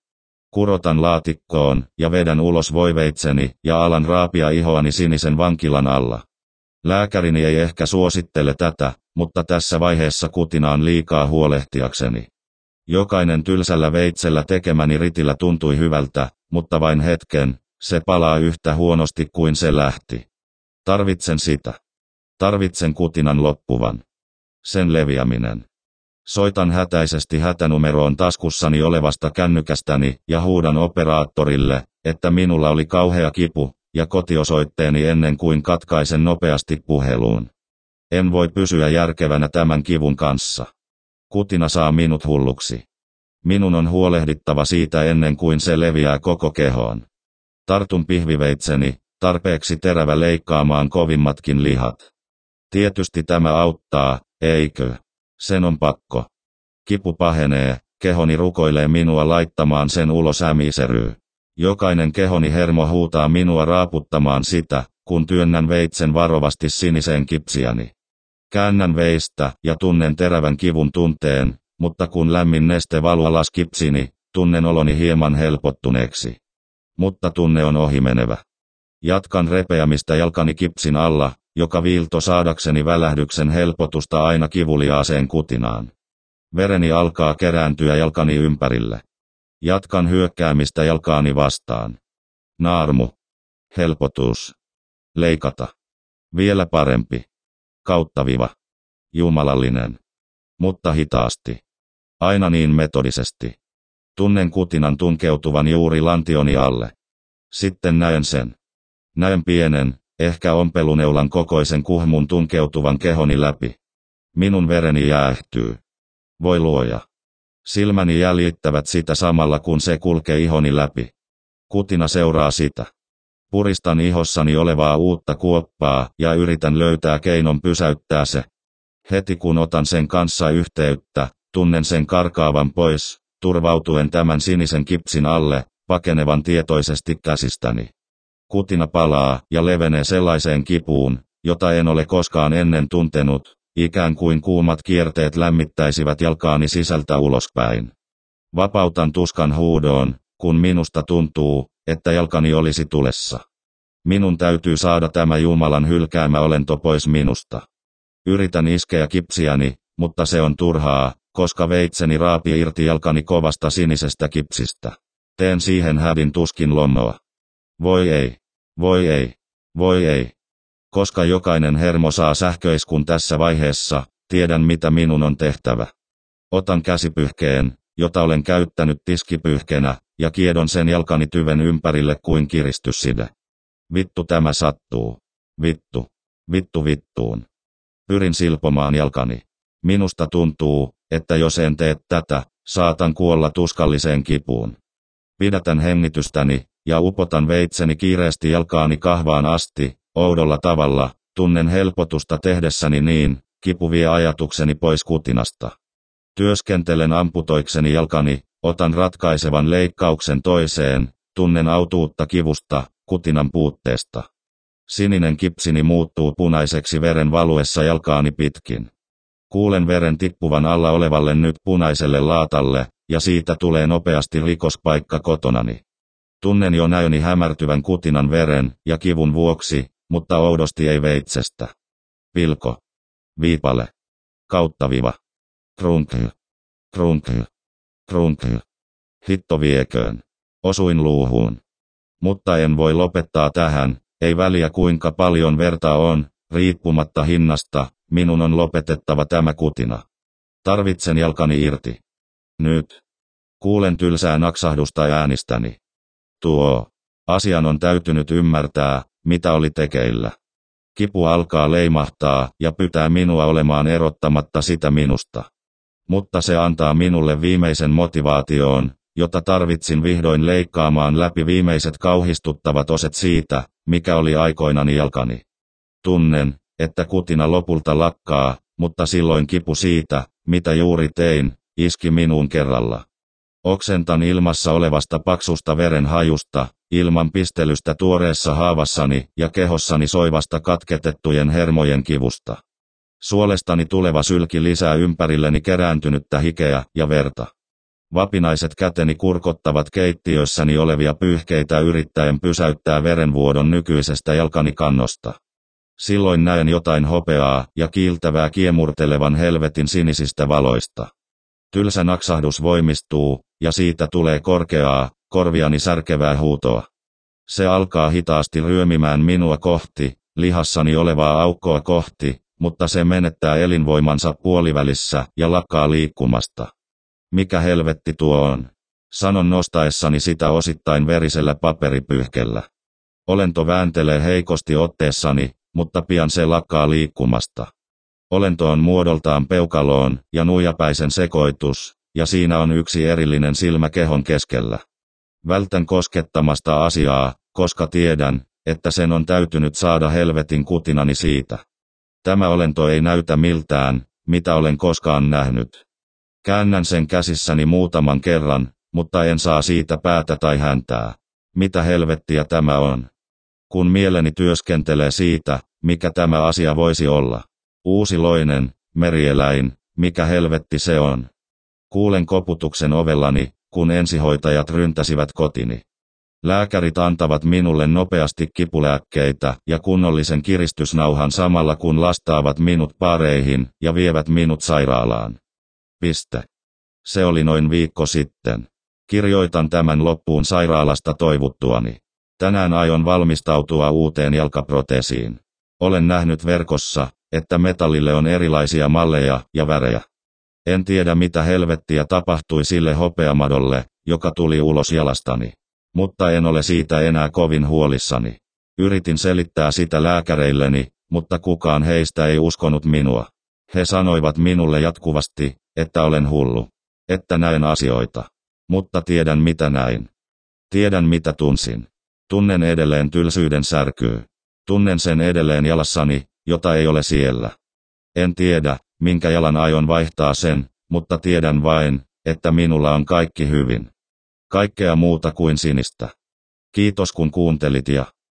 Kurotan laatikkoon ja vedän ulos voiveitseni ja alan raapia ihoani sinisen vankilan alla. Lääkärini ei ehkä suosittele tätä, mutta tässä vaiheessa kutinaan liikaa huolehtiakseni. Jokainen tylsällä veitsellä tekemäni ritillä tuntui hyvältä, mutta vain hetken, se palaa yhtä huonosti kuin se lähti. Tarvitsen sitä. Tarvitsen kutinan loppuvan. Sen leviäminen. Soitan hätäisesti hätänumeroon taskussani olevasta kännykästäni ja huudan operaattorille, että minulla oli kauhea kipu, ja kotiosoitteeni ennen kuin katkaisen nopeasti puheluun. En voi pysyä järkevänä tämän kivun kanssa. Kutina saa minut hulluksi. Minun on huolehdittava siitä ennen kuin se leviää koko kehoon. Tartun pihviveitseni, tarpeeksi terävä leikkaamaan kovimmatkin lihat. Tietysti tämä auttaa, eikö? Sen on pakko. Kipu pahenee, kehoni rukoilee minua laittamaan sen ulos ämiseryy. Jokainen kehoni hermo huutaa minua raaputtamaan sitä, kun työnnän veitsen varovasti siniseen kipsiäni. Käännän veistä ja tunnen terävän kivun tunteen, mutta kun lämmin neste valuu alas kipsini, tunnen oloni hieman helpottuneeksi. Mutta tunne on ohimenevä. Jatkan repeämistä jalkani kipsin alla, joka viilto saadakseni välähdyksen helpotusta aina kivuliaaseen kutinaan. Vereni alkaa kerääntyä jalkani ympärille. Jatkan hyökkäämistä jalkaani vastaan. Naarmu. Helpotus. Leikata. Vielä parempi. Kauttaviva. Jumalallinen. Mutta hitaasti. Aina niin metodisesti. Tunnen kutinan tunkeutuvan juuri lantioni alle. Sitten näen sen. Näen pienen, ehkä ompeluneulan kokoisen kuhmun tunkeutuvan kehoni läpi. Minun vereni jäähtyy. Voi luoja. Silmäni jäljittävät sitä samalla kun se kulkee ihoni läpi. Kutina seuraa sitä. Puristan ihossani olevaa uutta kuoppaa ja yritän löytää keinon pysäyttää se. Heti kun otan sen kanssa yhteyttä, tunnen sen karkaavan pois, turvautuen tämän sinisen kipsin alle, pakenevan tietoisesti käsistäni. Kutina palaa ja levenee sellaiseen kipuun, jota en ole koskaan ennen tuntenut, ikään kuin kuumat kierteet lämmittäisivät jalkaani sisältä ulospäin. Vapautan tuskan huudoon, kun minusta tuntuu, että jalkani olisi tulessa. Minun täytyy saada tämä Jumalan hylkäämä olento pois minusta. Yritän iskeä kipsiäni, mutta se on turhaa, koska veitseni raapi irti jalkani kovasta sinisestä kipsistä. Teen siihen hädin tuskin lomoa. Voi ei. Voi ei. Voi ei. Koska jokainen hermo saa sähköiskun tässä vaiheessa, tiedän mitä minun on tehtävä. Otan käsipyhkeen, jota olen käyttänyt tiskipyhkeenä, ja kiedon sen jalkani tyven ympärille kuin kiristysside. Vittu tämä sattuu. Vittu. Vittu vittuun. Pyrin silpomaan jalkani. Minusta tuntuu, että jos en tee tätä, saatan kuolla tuskalliseen kipuun. Pidätän hengitystäni, ja upotan veitseni kiireesti jalkaani kahvaan asti, oudolla tavalla, tunnen helpotusta tehdessäni niin, kipu vie ajatukseni pois kutinasta. Työskentelen amputoikseni jalkani, otan ratkaisevan leikkauksen toiseen, tunnen autuutta kivusta, kutinan puutteesta. Sininen kipsini muuttuu punaiseksi veren valuessa jalkaani pitkin. Kuulen veren tippuvan alla olevalle nyt punaiselle laatalle, ja siitä tulee nopeasti rikospaikka kotonani. Tunnen jo näöni hämärtyvän kutinan veren ja kivun vuoksi, mutta oudosti ei veitsestä. Pilko. Viipale. Kauttaviva. Krunkl. Krunkl. Krunkl. Hitto vieköön. Osuin luuhuun. Mutta en voi lopettaa tähän, ei väliä kuinka paljon verta on, riippumatta hinnasta, minun on lopetettava tämä kutina. Tarvitsen jalkani irti. Nyt. Kuulen tylsää naksahdusta äänistäni. Tuo. Asian on täytynyt ymmärtää, mitä oli tekeillä. Kipu alkaa leimahtaa ja pyytää minua olemaan erottamatta sitä minusta. Mutta se antaa minulle viimeisen motivaatioon, jota tarvitsin vihdoin leikkaamaan läpi viimeiset kauhistuttavat oset siitä, mikä oli aikoinani jalkani. Tunnen, että kutina lopulta lakkaa, mutta silloin kipu siitä, mitä juuri tein, iski minuun kerralla. Oksentan ilmassa olevasta paksusta veren hajusta, ilman pistelystä tuoreessa haavassani ja kehossani soivasta katketettujen hermojen kivusta. Suolestani tuleva sylki lisää ympärilleni kerääntynyttä hikeä ja verta. Vapinaiset käteni kurkottavat keittiössäni olevia pyyhkeitä yrittäen pysäyttää verenvuodon nykyisestä jalkani kannosta. Silloin näen jotain hopeaa ja kiiltävää kiemurtelevan helvetin sinisistä valoista. Tylsä naksahdus voimistuu, ja siitä tulee korkeaa, korviani särkevää huutoa. Se alkaa hitaasti ryömimään minua kohti, lihassani olevaa aukkoa kohti, mutta se menettää elinvoimansa puolivälissä ja lakkaa liikkumasta. Mikä helvetti tuo on? Sanon nostaessani sitä osittain verisellä paperipyyhkellä. Olento vääntelee heikosti otteessani, mutta pian se lakkaa liikkumasta. Olento on muodoltaan peukaloon ja nuijapäisen sekoitus, ja siinä on yksi erillinen silmä kehon keskellä. Vältän koskettamasta asiaa, koska tiedän, että sen on täytynyt saada helvetin kutinani siitä. Tämä olento ei näytä miltään, mitä olen koskaan nähnyt. Käännän sen käsissäni muutaman kerran, mutta en saa siitä päätä tai häntää. Mitä helvettiä tämä on? kun mieleni työskentelee siitä, mikä tämä asia voisi olla. Uusi loinen, merieläin, mikä helvetti se on. Kuulen koputuksen ovellani, kun ensihoitajat ryntäsivät kotini. Lääkärit antavat minulle nopeasti kipulääkkeitä ja kunnollisen kiristysnauhan samalla kun lastaavat minut paareihin ja vievät minut sairaalaan. Piste. Se oli noin viikko sitten. Kirjoitan tämän loppuun sairaalasta toivuttuani. Tänään aion valmistautua uuteen jalkaproteesiin. Olen nähnyt verkossa, että metallille on erilaisia malleja ja värejä. En tiedä mitä helvettiä tapahtui sille hopeamadolle, joka tuli ulos jalastani. Mutta en ole siitä enää kovin huolissani. Yritin selittää sitä lääkäreilleni, mutta kukaan heistä ei uskonut minua. He sanoivat minulle jatkuvasti, että olen hullu. Että näen asioita. Mutta tiedän mitä näin. Tiedän mitä tunsin. Tunnen edelleen tylsyyden särkyy. Tunnen sen edelleen jalassani, jota ei ole siellä. En tiedä, minkä jalan aion vaihtaa sen, mutta tiedän vain, että minulla on kaikki hyvin. Kaikkea muuta kuin sinistä. Kiitos kun kuuntelit ja